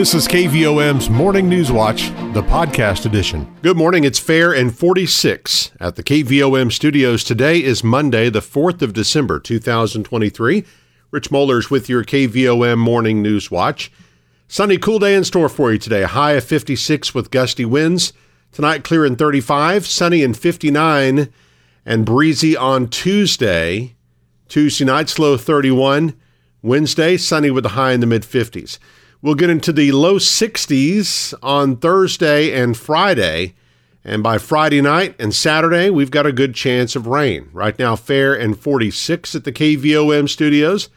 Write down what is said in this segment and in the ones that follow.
This is KVOM's Morning News Watch, the podcast edition. Good morning. It's fair and 46 at the KVOM studios. Today is Monday, the 4th of December, 2023. Rich Mollers with your KVOM Morning News Watch. Sunny, cool day in store for you today. A high of 56 with gusty winds. Tonight, clear in 35, sunny in 59, and breezy on Tuesday. Tuesday night, slow 31. Wednesday, sunny with a high in the mid 50s. We'll get into the low 60s on Thursday and Friday. And by Friday night and Saturday, we've got a good chance of rain. Right now, fair and 46 at the KVOM studios.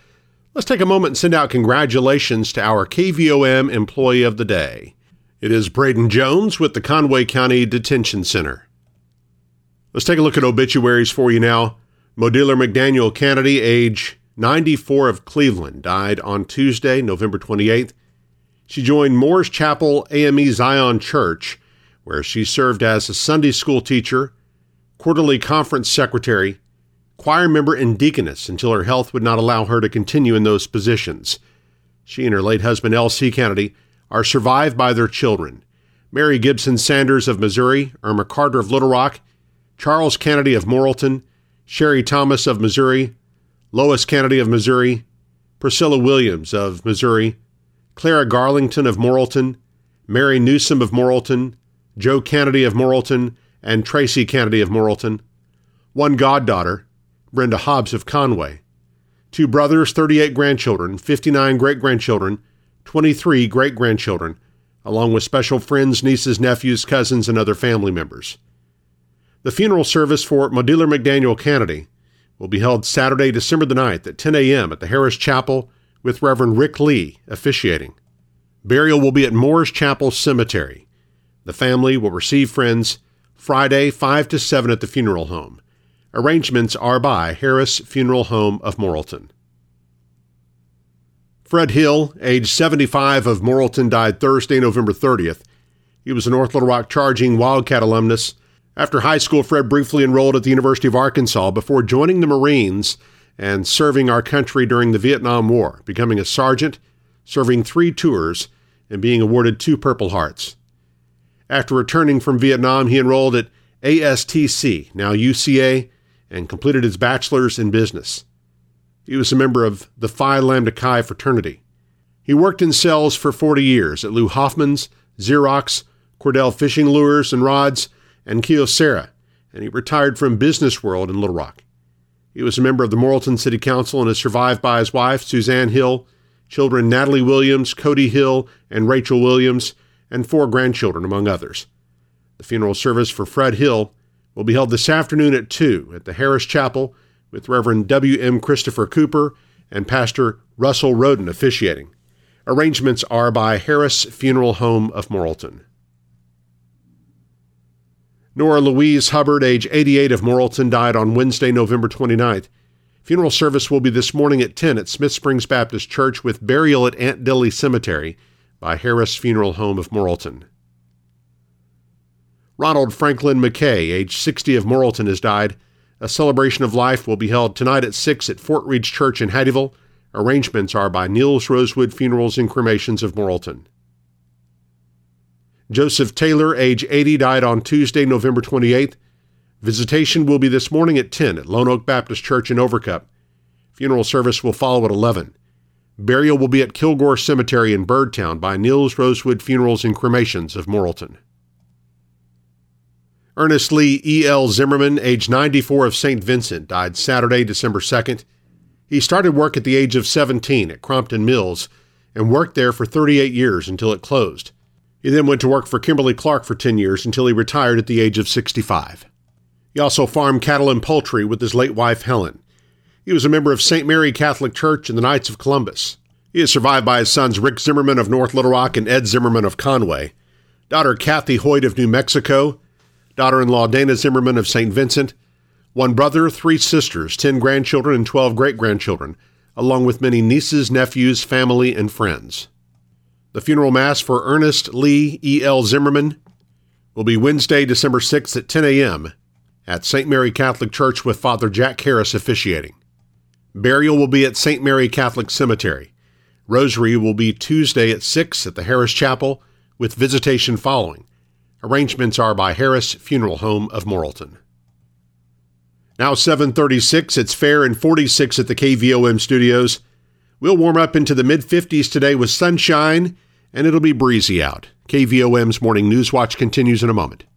Let's take a moment and send out congratulations to our KVOM employee of the day. It is Braden Jones with the Conway County Detention Center. Let's take a look at obituaries for you now. Modeller McDaniel Kennedy, age 94 of Cleveland, died on Tuesday, November 28th. She joined Moores Chapel AME Zion Church, where she served as a Sunday school teacher, quarterly conference secretary, choir member, and deaconess until her health would not allow her to continue in those positions. She and her late husband, L.C. Kennedy, are survived by their children Mary Gibson Sanders of Missouri, Irma Carter of Little Rock, Charles Kennedy of Morrilton, Sherry Thomas of Missouri, Lois Kennedy of Missouri, Priscilla Williams of Missouri, Clara Garlington of Morrilton, Mary Newsom of Morrilton, Joe Kennedy of Morrilton, and Tracy Kennedy of Morrilton, one goddaughter, Brenda Hobbs of Conway, two brothers, 38 grandchildren, 59 great grandchildren, 23 great grandchildren, along with special friends, nieces, nephews, cousins, and other family members. The funeral service for Modeller McDaniel Kennedy will be held Saturday, December the 9th at 10 a.m. at the Harris Chapel with Reverend Rick Lee officiating. Burial will be at Moores Chapel Cemetery. The family will receive friends Friday, 5 to 7 at the funeral home. Arrangements are by Harris Funeral Home of Morrilton. Fred Hill, age 75 of Morrilton, died Thursday, November 30th. He was a North Little Rock Charging Wildcat alumnus. After high school, Fred briefly enrolled at the University of Arkansas before joining the Marines and serving our country during the Vietnam War, becoming a sergeant, serving three tours, and being awarded two Purple Hearts. After returning from Vietnam, he enrolled at ASTC, now UCA, and completed his bachelor's in business. He was a member of the Phi Lambda Chi fraternity. He worked in sales for 40 years at Lou Hoffman's, Xerox, Cordell Fishing Lures and Rods, and Kyocera, and he retired from Business World in Little Rock. He was a member of the Morrilton City Council and is survived by his wife, Suzanne Hill, children Natalie Williams, Cody Hill, and Rachel Williams, and four grandchildren, among others. The funeral service for Fred Hill will be held this afternoon at 2 at the Harris Chapel with Reverend W. M. Christopher Cooper and Pastor Russell Roden officiating. Arrangements are by Harris Funeral Home of Morrilton. Nora Louise Hubbard, age 88 of Morrilton, died on Wednesday, November 29th. Funeral service will be this morning at 10 at Smith Springs Baptist Church with burial at Aunt Dilly Cemetery by Harris Funeral Home of Morrilton. Ronald Franklin McKay, age 60 of Morrilton, has died. A celebration of life will be held tonight at 6 at Fort Ridge Church in Hattieville. Arrangements are by Niels Rosewood Funerals and Cremations of Morrilton. Joseph Taylor, age 80, died on Tuesday, November 28th. Visitation will be this morning at 10 at Lone Oak Baptist Church in Overcup. Funeral service will follow at 11. Burial will be at Kilgore Cemetery in Birdtown by Niels Rosewood Funerals and Cremations of Morrilton. Ernest Lee E.L. Zimmerman, age 94 of St. Vincent, died Saturday, December 2nd. He started work at the age of 17 at Crompton Mills and worked there for 38 years until it closed. He then went to work for Kimberly Clark for 10 years until he retired at the age of 65. He also farmed cattle and poultry with his late wife Helen. He was a member of St. Mary Catholic Church and the Knights of Columbus. He is survived by his sons Rick Zimmerman of North Little Rock and Ed Zimmerman of Conway, daughter Kathy Hoyt of New Mexico, daughter in law Dana Zimmerman of St. Vincent, one brother, three sisters, 10 grandchildren, and 12 great grandchildren, along with many nieces, nephews, family, and friends. The funeral mass for Ernest Lee E.L. Zimmerman will be Wednesday, December 6th at 10 a.m. at St. Mary Catholic Church with Father Jack Harris officiating. Burial will be at St. Mary Catholic Cemetery. Rosary will be Tuesday at 6 at the Harris Chapel, with visitation following. Arrangements are by Harris Funeral Home of Morrilton. Now 736, it's fair and 46 at the KVOM studios. We'll warm up into the mid 50s today with sunshine, and it'll be breezy out. KVOM's Morning News Watch continues in a moment.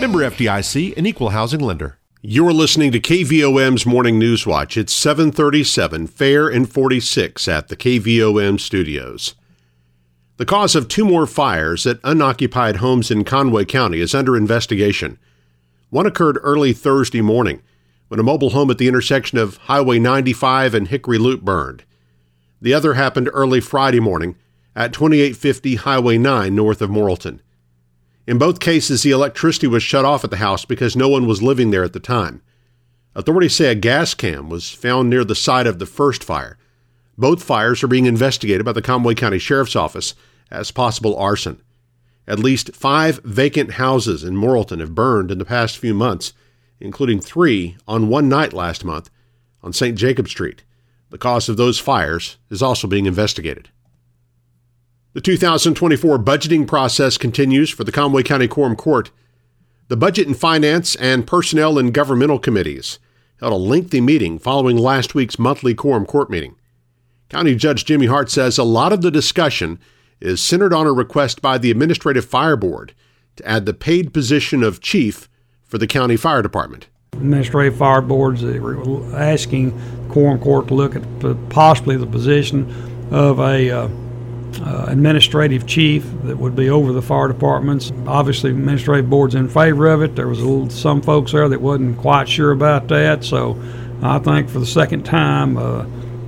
Member FDIC, an equal housing lender. You're listening to KVOM's Morning News Watch. It's 737, fair and 46 at the KVOM studios. The cause of two more fires at unoccupied homes in Conway County is under investigation. One occurred early Thursday morning when a mobile home at the intersection of Highway 95 and Hickory Loop burned. The other happened early Friday morning at 2850 Highway 9 north of Morrilton. In both cases, the electricity was shut off at the house because no one was living there at the time. Authorities say a gas can was found near the site of the first fire. Both fires are being investigated by the Conway County Sheriff's Office as possible arson. At least five vacant houses in Morrilton have burned in the past few months, including three on one night last month on St. Jacob Street. The cause of those fires is also being investigated. The 2024 budgeting process continues for the Conway County Quorum Court. The Budget and Finance and Personnel and Governmental Committees held a lengthy meeting following last week's monthly Quorum Court meeting. County Judge Jimmy Hart says a lot of the discussion is centered on a request by the Administrative Fire Board to add the paid position of chief for the county fire department. Administrative Fire Board's are asking Quorum Court to look at possibly the position of a uh, uh, administrative chief that would be over the fire departments. Obviously, administrative board's in favor of it. There was little, some folks there that wasn't quite sure about that. So, I think for the second time, uh,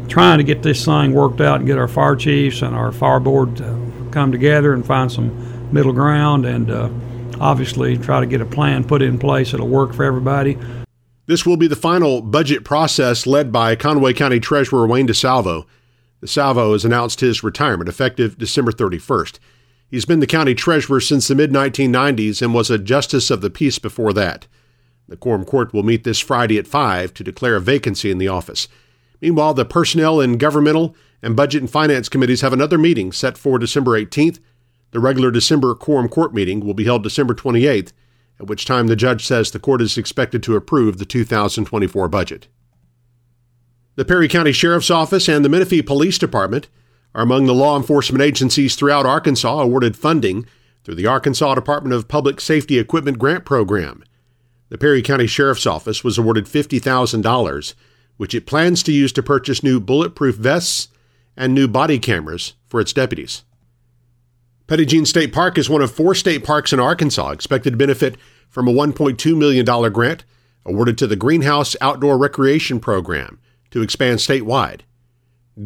trying to get this thing worked out and get our fire chiefs and our fire board to come together and find some middle ground and uh, obviously try to get a plan put in place that'll work for everybody. This will be the final budget process led by Conway County Treasurer Wayne DeSalvo. DeSalvo has announced his retirement effective December 31st. He's been the county treasurer since the mid 1990s and was a justice of the peace before that. The Quorum Court will meet this Friday at 5 to declare a vacancy in the office. Meanwhile, the Personnel and Governmental and Budget and Finance Committees have another meeting set for December 18th. The regular December Quorum Court meeting will be held December 28th, at which time the judge says the court is expected to approve the 2024 budget. The Perry County Sheriff's Office and the Menifee Police Department are among the law enforcement agencies throughout Arkansas awarded funding through the Arkansas Department of Public Safety Equipment Grant Program. The Perry County Sheriff's Office was awarded $50,000, which it plans to use to purchase new bulletproof vests and new body cameras for its deputies. Petit Jean State Park is one of four state parks in Arkansas expected to benefit from a $1.2 million grant awarded to the Greenhouse Outdoor Recreation Program to expand statewide.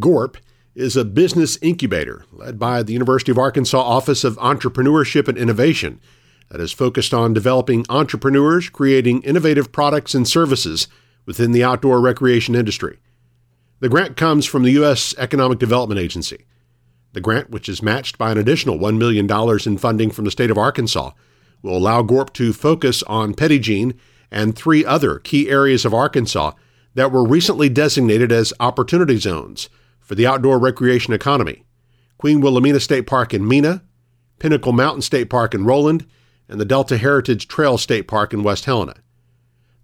GORP is a business incubator led by the University of Arkansas Office of Entrepreneurship and Innovation that is focused on developing entrepreneurs creating innovative products and services within the outdoor recreation industry. The grant comes from the U.S. Economic Development Agency. The grant, which is matched by an additional $1 million in funding from the state of Arkansas, will allow GORP to focus on Jean and three other key areas of Arkansas that were recently designated as opportunity zones for the outdoor recreation economy Queen Wilhelmina State Park in Mena, Pinnacle Mountain State Park in Roland, and the Delta Heritage Trail State Park in West Helena.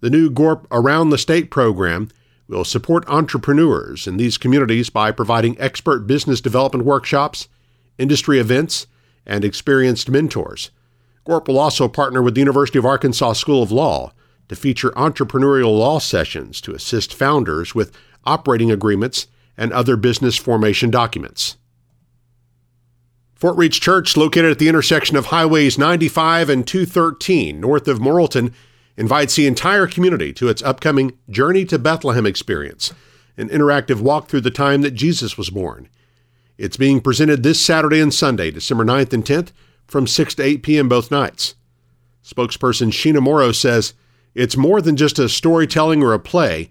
The new GORP Around the State program will support entrepreneurs in these communities by providing expert business development workshops, industry events, and experienced mentors. GORP will also partner with the University of Arkansas School of Law to feature entrepreneurial law sessions to assist founders with operating agreements and other business formation documents. Fort Reach Church, located at the intersection of Highways 95 and 213 north of Morrilton, invites the entire community to its upcoming Journey to Bethlehem experience, an interactive walk through the time that Jesus was born. It's being presented this Saturday and Sunday, December 9th and 10th, from 6 to 8 p.m. both nights. Spokesperson Sheena Morrow says it's more than just a storytelling or a play.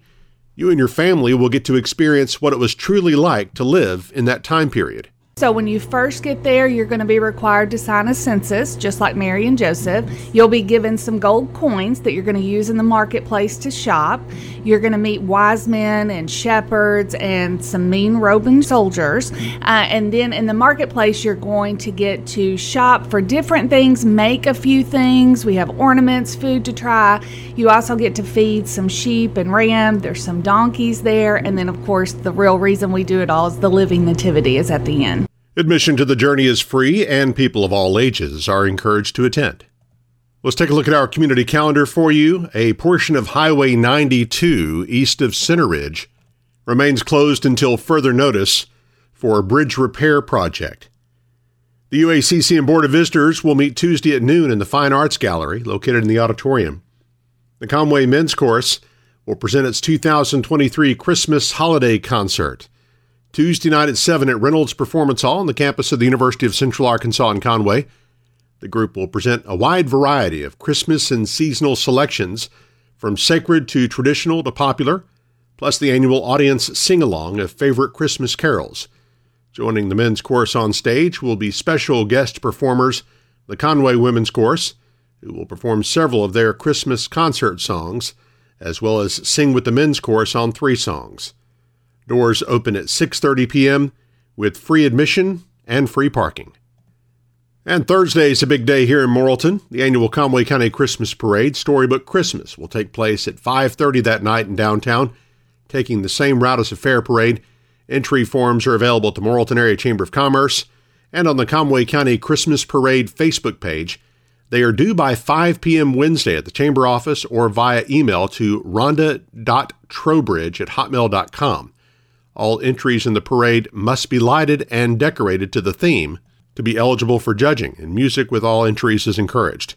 You and your family will get to experience what it was truly like to live in that time period. So, when you first get there, you're going to be required to sign a census, just like Mary and Joseph. You'll be given some gold coins that you're going to use in the marketplace to shop. You're going to meet wise men and shepherds and some mean Roman soldiers. Uh, and then in the marketplace, you're going to get to shop for different things, make a few things. We have ornaments, food to try. You also get to feed some sheep and ram. There's some donkeys there. And then, of course, the real reason we do it all is the living nativity is at the end. Admission to the journey is free, and people of all ages are encouraged to attend. Let's take a look at our community calendar for you. A portion of Highway 92 east of Center Ridge remains closed until further notice for a bridge repair project. The UACCM Board of Visitors will meet Tuesday at noon in the Fine Arts Gallery located in the auditorium. The Conway Men's Chorus will present its 2023 Christmas Holiday Concert. Tuesday night at 7 at Reynolds Performance Hall on the campus of the University of Central Arkansas in Conway. The group will present a wide variety of Christmas and seasonal selections, from sacred to traditional to popular, plus the annual audience sing along of favorite Christmas carols. Joining the men's chorus on stage will be special guest performers, the Conway Women's Chorus, who will perform several of their Christmas concert songs, as well as sing with the men's chorus on three songs. Doors open at 6:30 p.m. with free admission and free parking. And Thursday is a big day here in Morrilton. The annual Conway County Christmas Parade, Storybook Christmas, will take place at 5:30 that night in downtown, taking the same route as a fair parade. Entry forms are available at the Morrilton Area Chamber of Commerce and on the Conway County Christmas Parade Facebook page. They are due by 5 p.m. Wednesday at the chamber office or via email to rhonda.trowbridge at hotmail.com. All entries in the parade must be lighted and decorated to the theme to be eligible for judging, and music with all entries is encouraged.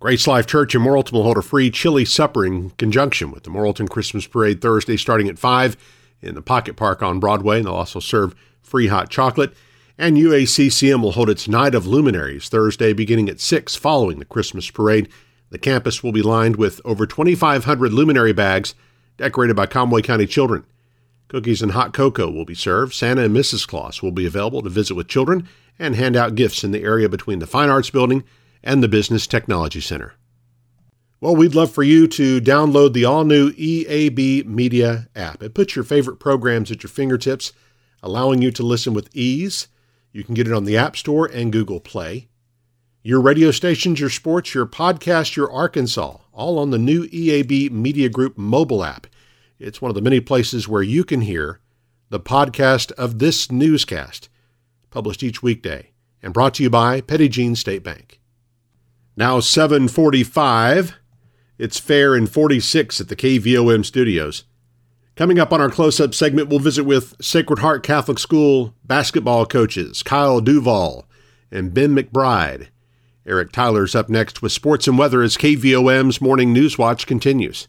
Grace Life Church in Morrilton will hold a free chili supper in conjunction with the Morrilton Christmas Parade Thursday starting at 5 in the Pocket Park on Broadway, and they'll also serve free hot chocolate. And UACCM will hold its Night of Luminaries Thursday beginning at 6 following the Christmas Parade. The campus will be lined with over 2,500 luminary bags decorated by Conway County children. Cookies and hot cocoa will be served. Santa and Mrs. Claus will be available to visit with children and hand out gifts in the area between the Fine Arts Building and the Business Technology Center. Well, we'd love for you to download the all new EAB Media app. It puts your favorite programs at your fingertips, allowing you to listen with ease. You can get it on the App Store and Google Play. Your radio stations, your sports, your podcast, your Arkansas, all on the new EAB Media Group mobile app. It's one of the many places where you can hear the podcast of this newscast, published each weekday and brought to you by Petit Jean State Bank. Now 745. It's fair and 46 at the KVOM studios. Coming up on our close-up segment, we'll visit with Sacred Heart Catholic School basketball coaches Kyle Duvall and Ben McBryde. Eric Tyler's up next with sports and weather as KVOM's Morning News Watch continues.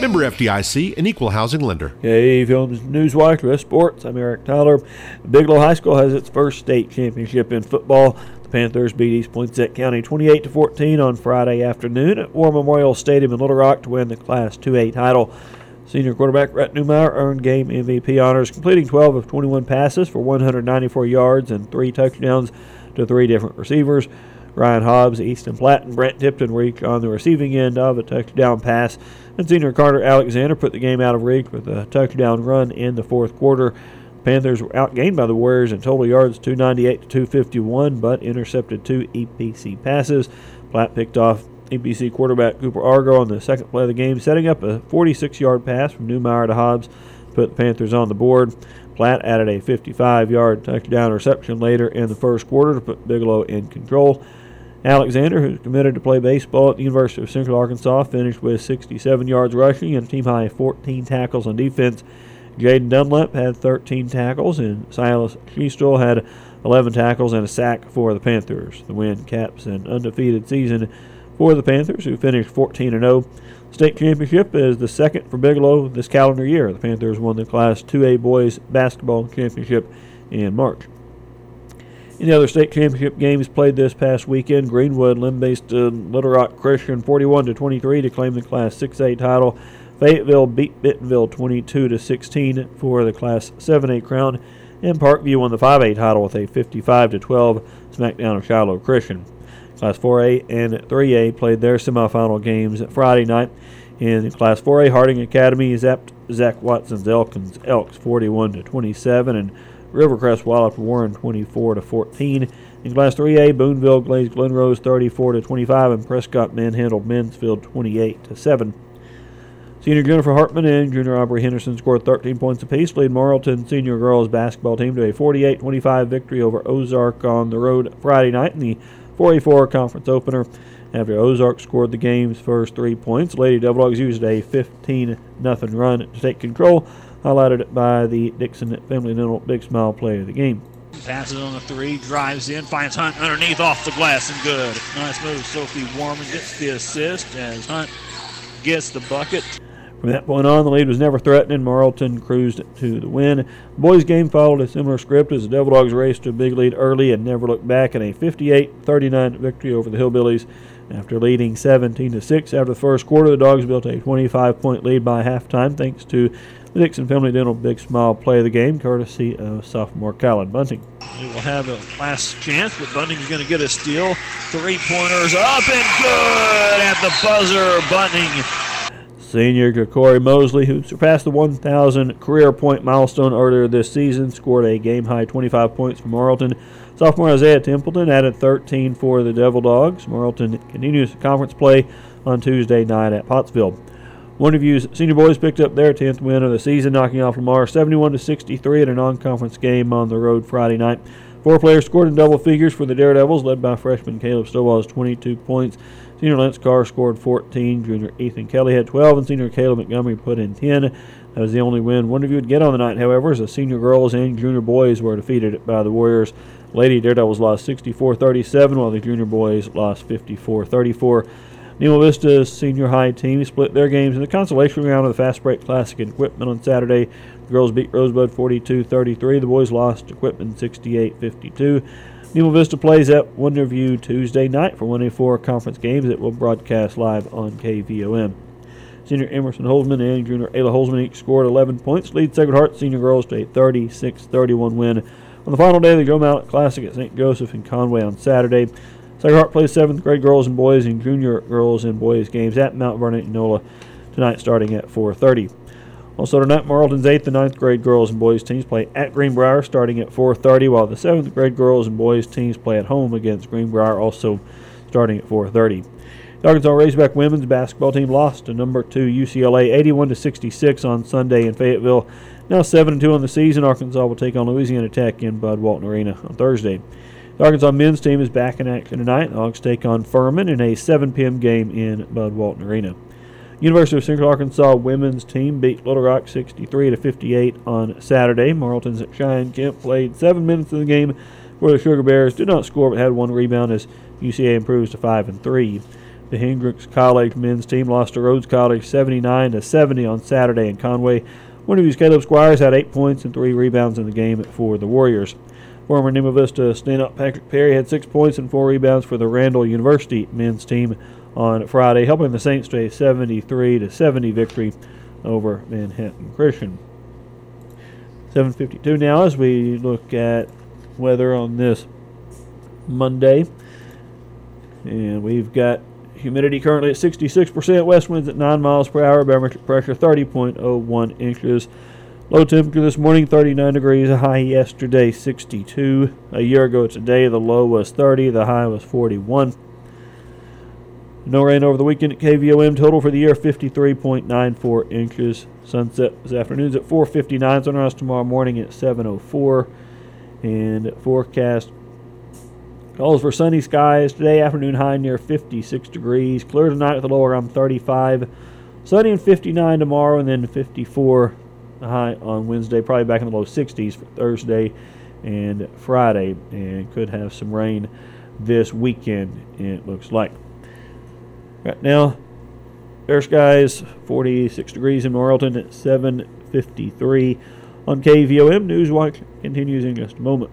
Member FDIC, an equal housing lender. KVOM's Newswatch with sports. I'm Eric Tyler. Bigelow High School has its first state championship in football. The Panthers beat East Poinsett County 28 to 14 on Friday afternoon at War Memorial Stadium in Little Rock to win the Class 2A title. Senior quarterback Rhett Newmeyer earned game MVP honors, completing 12 of 21 passes for 194 yards and three touchdowns to three different receivers. Ryan Hobbs, Easton Platt, and Brent Tipton were on the receiving end of a touchdown pass. And senior Carter Alexander put the game out of reach with a touchdown run in the fourth quarter. The Panthers were outgained by the Warriors in total yards 298 to 251, but intercepted two EPC passes. Platt picked off EPC quarterback Cooper Argo on the second play of the game, setting up a 46 yard pass from Newmeyer to Hobbs, put the Panthers on the board. Platt added a 55 yard touchdown reception later in the first quarter to put Bigelow in control. Alexander, who's committed to play baseball at the University of Central Arkansas, finished with 67 yards rushing and team high 14 tackles on defense. Jaden Dunlap had 13 tackles, and Silas Schiestel had 11 tackles and a sack for the Panthers. The win caps an undefeated season for the Panthers, who finished 14 0. State championship is the second for Bigelow this calendar year. The Panthers won the Class 2A boys basketball championship in March. In the other state championship games played this past weekend, Greenwood limb-based uh, Little Rock Christian 41 to 23 to claim the Class 6A title. Fayetteville beat Bentonville 22 to 16 for the Class 7A crown, and Parkview won the 5A title with a 55 to 12 smackdown of Shiloh Christian. Class 4A and 3A played their semifinal games Friday night. In Class 4A, Harding Academy zapped Zach Watson's Elkins Elks 41 to 27, and Rivercrest walloped Warren 24 to 14. In Class 3A, Boonville glazed Glenrose 34 to 25, and Prescott manhandled Mansfield 28 to 7. Senior Jennifer Hartman and junior Aubrey Henderson scored 13 points apiece, lead Morrilton senior girls basketball team to a 48-25 victory over Ozark on the road Friday night in the 44 conference opener. After Ozark scored the game's first three points, Lady Devil Dogs used a 15 0 run to take control, highlighted by the Dixon Family Dental Big Smile player of the game. Passes on the three, drives in, finds Hunt underneath off the glass and good. Nice move. Sophie Warman gets the assist as Hunt gets the bucket. From that point on, the lead was never threatened. Morrilton cruised to the win. The boys' game followed a similar script as the Devil Dogs raced to a big lead early and never looked back in a 58-39 victory over the Hillbillies. After leading 17 to 6 after the first quarter, the Dogs built a 25-point lead by halftime thanks to the Dixon Family Dental Big Smile play of the game, courtesy of sophomore Kylan Bunting. We will have a last chance, but Bunting's going to get a steal. Three pointers up and good at the buzzer. Bunting Senior Corey Mosley, who surpassed the 1,000 career point milestone earlier this season, scored a game high 25 points for Morrilton. Sophomore Isaiah Templeton added 13 for the Devil Dogs. Morrilton continues conference play on Tuesday night at Pottsville. Wonderview's senior boys picked up their 10th win of the season, knocking off Lamar 71 to 63 at a non-conference game on the road Friday night. Four players scored in double figures for the Daredevils, led by freshman Caleb Stowell's 22 points. Senior Lance Carr scored 14. Junior Ethan Kelly had 12, and senior Caleb Montgomery put in 10. That was the only win Wonderview would get on the night, however, as the senior girls and junior boys were defeated by the Warriors. Lady Daredevils lost 64 37, while the junior boys lost 54 34. Nemo Vista's senior high team split their games in the consolation round of the Fast Break Classic equipment on Saturday. The girls beat Rosebud 42 33. The boys lost equipment 68 52. Nemo Vista plays at Wonderview Tuesday night for 1A4 conference games that will broadcast live on KVOM. Senior Emerson Holzman and junior Ayla Holzman each scored 11 points, lead Sacred Heart senior girls to a 36 31 win. On the final day of the Joe Mallet Classic at St. Joseph in Conway on Saturday, Sacred Heart plays seventh grade girls and boys and junior girls and boys games at Mount Vernon-Enola tonight starting at 4:30. Also tonight, Morrilton's 8th and 9th grade girls and boys teams play at Greenbrier starting at 4:30, while the 7th grade girls and boys teams play at home against Greenbrier also starting at 4:30. The Arkansas Razorback women's basketball team lost to number 2 UCLA 81 to 66 on Sunday in Fayetteville. Now 7 2 on the season, Arkansas will take on Louisiana Tech in Bud Walton Arena on Thursday. The Arkansas men's team is back in action tonight. The Hogs take on Furman in a 7 p.m. game in Bud Walton Arena. University of Central Arkansas women's team beat Little Rock 63 to 58 on Saturday. Morrilton's Cheyenne Kemp played seven minutes of the game, where the Sugar Bears did not score but had one rebound as UCA improves to five and three. The Hendrix College men's team lost to Rhodes College 79 to 70 on Saturday in Conway. One of these Caleb Squires had eight points and three rebounds in the game for the Warriors. Former Nemo Vista stand-up Patrick Perry had six points and four rebounds for the Randall University men's team on Friday, helping the Saints to a 73 to 70 victory over Manhattan Christian. 7:52 now as we look at weather on this Monday, and we've got humidity currently at 66%, west winds at 9 miles per hour, barometric pressure 30.01 inches. Low temperature this morning 39 degrees, high yesterday 62. A year ago today the low was 30, the high was 41. No rain over the weekend at KVOM. Total for the year 53.94 inches. Sunset this afternoon's at 4:59. Sunrise tomorrow morning at 7:04. And forecast calls for sunny skies today. Afternoon high near 56 degrees. Clear tonight with a low around 35. Sunny and 59 tomorrow, and then 54 high on Wednesday. Probably back in the low 60s for Thursday and Friday, and could have some rain this weekend. It looks like. Right now, fair skies 46 degrees in Morrilton at 7:53 on KVOM. Newswatch continues in just a moment.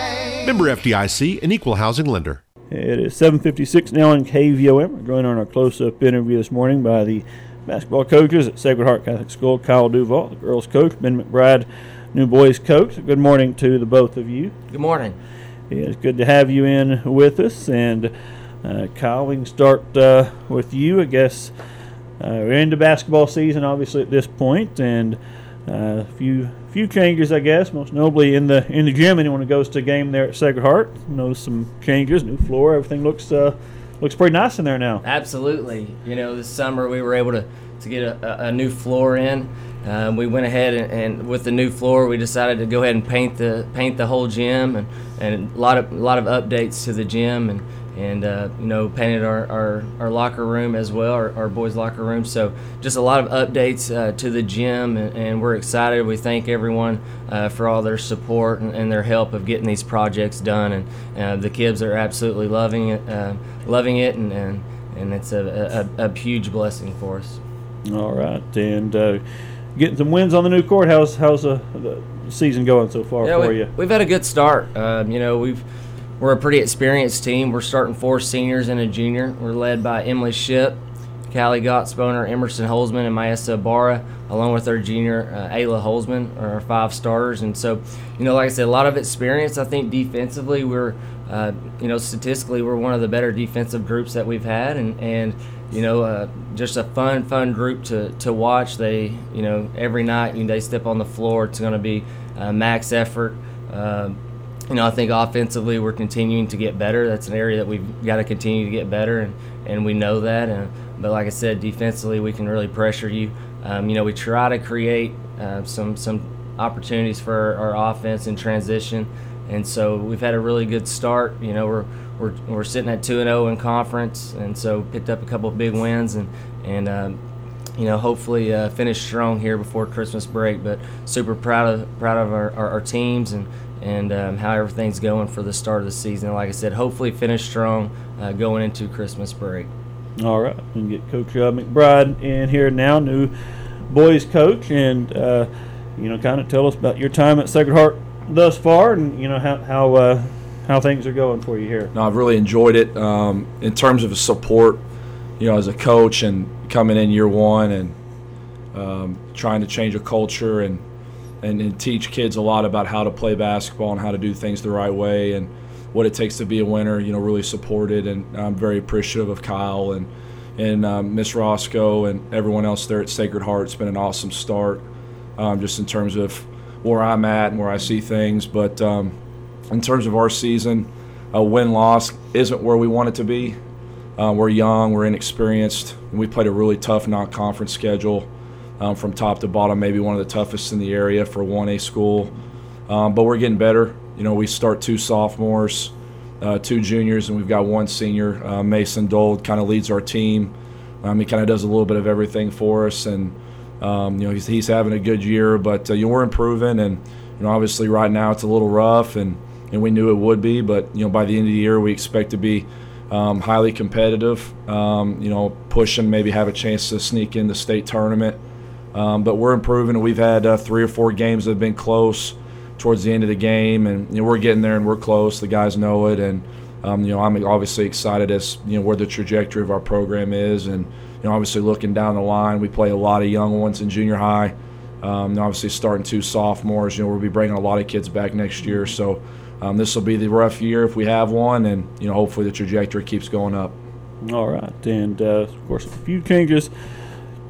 Member FDIC, an equal housing lender. It is 7:56 now on KVOM. We're going on our close-up interview this morning by the basketball coaches at Sacred Heart Catholic School, Kyle Duvall, the girls' coach, Ben McBryde, new boys' coach. Good morning to the both of you. Good morning. It's good to have you in with us. And uh, Kyle, we can start uh, with you. I guess uh, we're into basketball season, obviously at this point, and uh, a few few changes, I guess. Most notably in the in the gym. Anyone who goes to a game there at Sacred Heart knows some changes. New floor, everything looks uh, looks pretty nice in there now. Absolutely. You know, this summer we were able to, to get a, a new floor in. Um, we went ahead and, and, with the new floor, we decided to go ahead and paint the paint the whole gym and, and a lot of a lot of updates to the gym and and uh, you know painted our, our, our, locker room as well, our, our, boys' locker room. So just a lot of updates uh, to the gym, and, and, we're excited. We thank everyone uh, for all their support and, and, their help of getting these projects done, and uh, the kids are absolutely loving it, uh, loving it, and, and, and it's a, a, a, huge blessing for us. All right, and uh, getting some wins on the new court. How's how's the season going so far yeah, for we, you? We've had a good start. Um, you know, we've we're a pretty experienced team. We're starting four seniors and a junior. We're led by Emily Ship, Callie Gottsboner, Emerson Holzman, and Maesa Barra, along with our junior uh, Ayla Holzman, are our five starters. And so, you know, like I said, a lot of experience. I think defensively, we're, uh, you know, statistically, we're one of the better defensive groups that we've had, and and you know, uh, just a fun, fun group to, to watch. They, you know, every night you know, they step on the floor, it's going to be uh, max effort. You know, I think offensively we're continuing to get better. That's an area that we've got to continue to get better, and, and we know that. And, but like I said, defensively we can really pressure you. Um, you know, we try to create uh, some some opportunities for our, our offense in transition, and so we've had a really good start. You know, we're we're, we're sitting at two and zero oh in conference, and so picked up a couple of big wins, and and um, you know hopefully uh, finish strong here before Christmas break. But super proud of proud of our, our, our teams and and um, how everything's going for the start of the season. Like I said, hopefully finish strong uh, going into Christmas break. All right, and get Coach uh, McBryde in here now, new boys coach, and uh, you know, kind of tell us about your time at Sacred Heart thus far, and you know how how uh, how things are going for you here. No, I've really enjoyed it um, in terms of support. You know, as a coach and coming in year one and um, trying to change a culture and and, and, teach kids a lot about how to play basketball and how to do things the right way and what it takes to be a winner. You know, really supported, and I'm very appreciative of Kyle and and um, Miss Roscoe and everyone else there at Sacred Heart. It's been an awesome start, um, just in terms of where I'm at and where I see things. But um, in terms of our season, a win loss isn't where we want it to be. Uh, we're young, we're inexperienced, and we played a really tough non-conference schedule um, from top to bottom, maybe one of the toughest in the area for 1A school. Um, but we're getting better. You know, we start two sophomores, uh, two juniors, and we've got one senior. Uh, Mason Dole kind of leads our team. Um, he kind of does a little bit of everything for us, and um, you know he's, he's having a good year. But uh, you know we're improving, and you know obviously right now it's a little rough, and and we knew it would be. But you know by the end of the year we expect to be um, highly competitive. Um, you know pushing maybe have a chance to sneak in the state tournament. Um, but we're improving. We've had uh, three or four games that have been close towards the end of the game, and you know, we're getting there and we're close. The guys know it, and um, you know, I'm obviously excited as you know where the trajectory of our program is, and you know, obviously looking down the line, we play a lot of young ones in junior high. Um, obviously, starting two sophomores, you know, we'll be bringing a lot of kids back next year. So um, this will be the rough year if we have one, and you know, hopefully the trajectory keeps going up. All right, and uh, of course, a few changes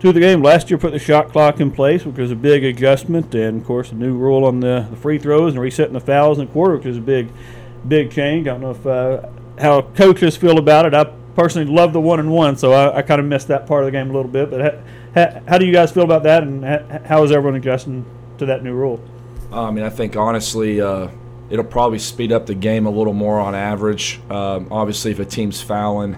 to the game. Last year, put the shot clock in place, which was a big adjustment, and of course, a new rule on the, the free throws and resetting the fouls in the quarter, which is a big, big change. I don't know if uh, how coaches feel about it. I personally love the one and one, so I, I kind of missed that part of the game a little bit. But ha, ha, how do you guys feel about that, and ha, how is everyone adjusting to that new rule? I mean, I think honestly, uh, it'll probably speed up the game a little more on average. Um, obviously, if a team's fouling,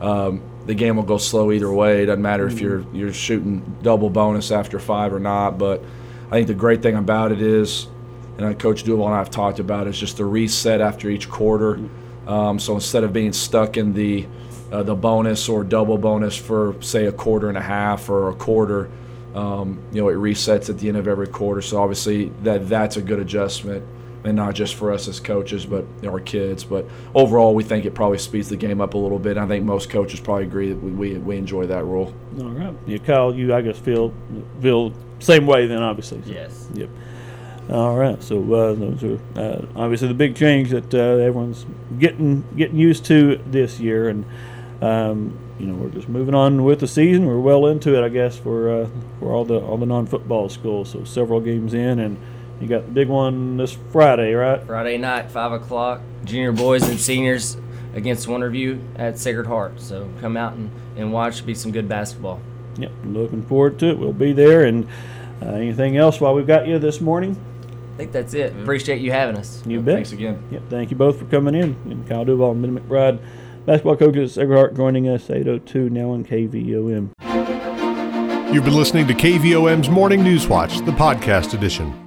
um, the game will go slow either way. It doesn't matter if you're you're shooting double bonus after five or not. But I think the great thing about it is, and Coach Duvall and I have talked about, it, is just the reset after each quarter. Um, so instead of being stuck in the uh, the bonus or double bonus for say a quarter and a half or a quarter, um, you know, it resets at the end of every quarter. So obviously that that's a good adjustment and not just for us as coaches, but our kids. But overall, we think it probably speeds the game up a little bit. I think most coaches probably agree that we, we, we enjoy that rule. All right, yeah, Kyle, you I guess feel feel same way then, obviously. So, yes. Yep. All right, so uh, those are uh, obviously the big change that uh, everyone's getting getting used to this year, and um, you know we're just moving on with the season. We're well into it, I guess, for uh, for all the all the non-football schools. So several games in, and you got the big one this Friday, right? Friday night, five o'clock. Junior boys and seniors against one Wonderview at Sacred Heart. So come out and, and watch. Be some good basketball. Yep, looking forward to it. We'll be there. And uh, anything else while we've got you this morning? I think that's it. Appreciate you having us. You bet. Thanks again. Yep, thank you both for coming in. And Kyle Duvall and Ben McBryde, basketball coaches at Sacred Heart, joining us 802 now on KVOM. You've been listening to KVOM's Morning News Watch, the podcast edition.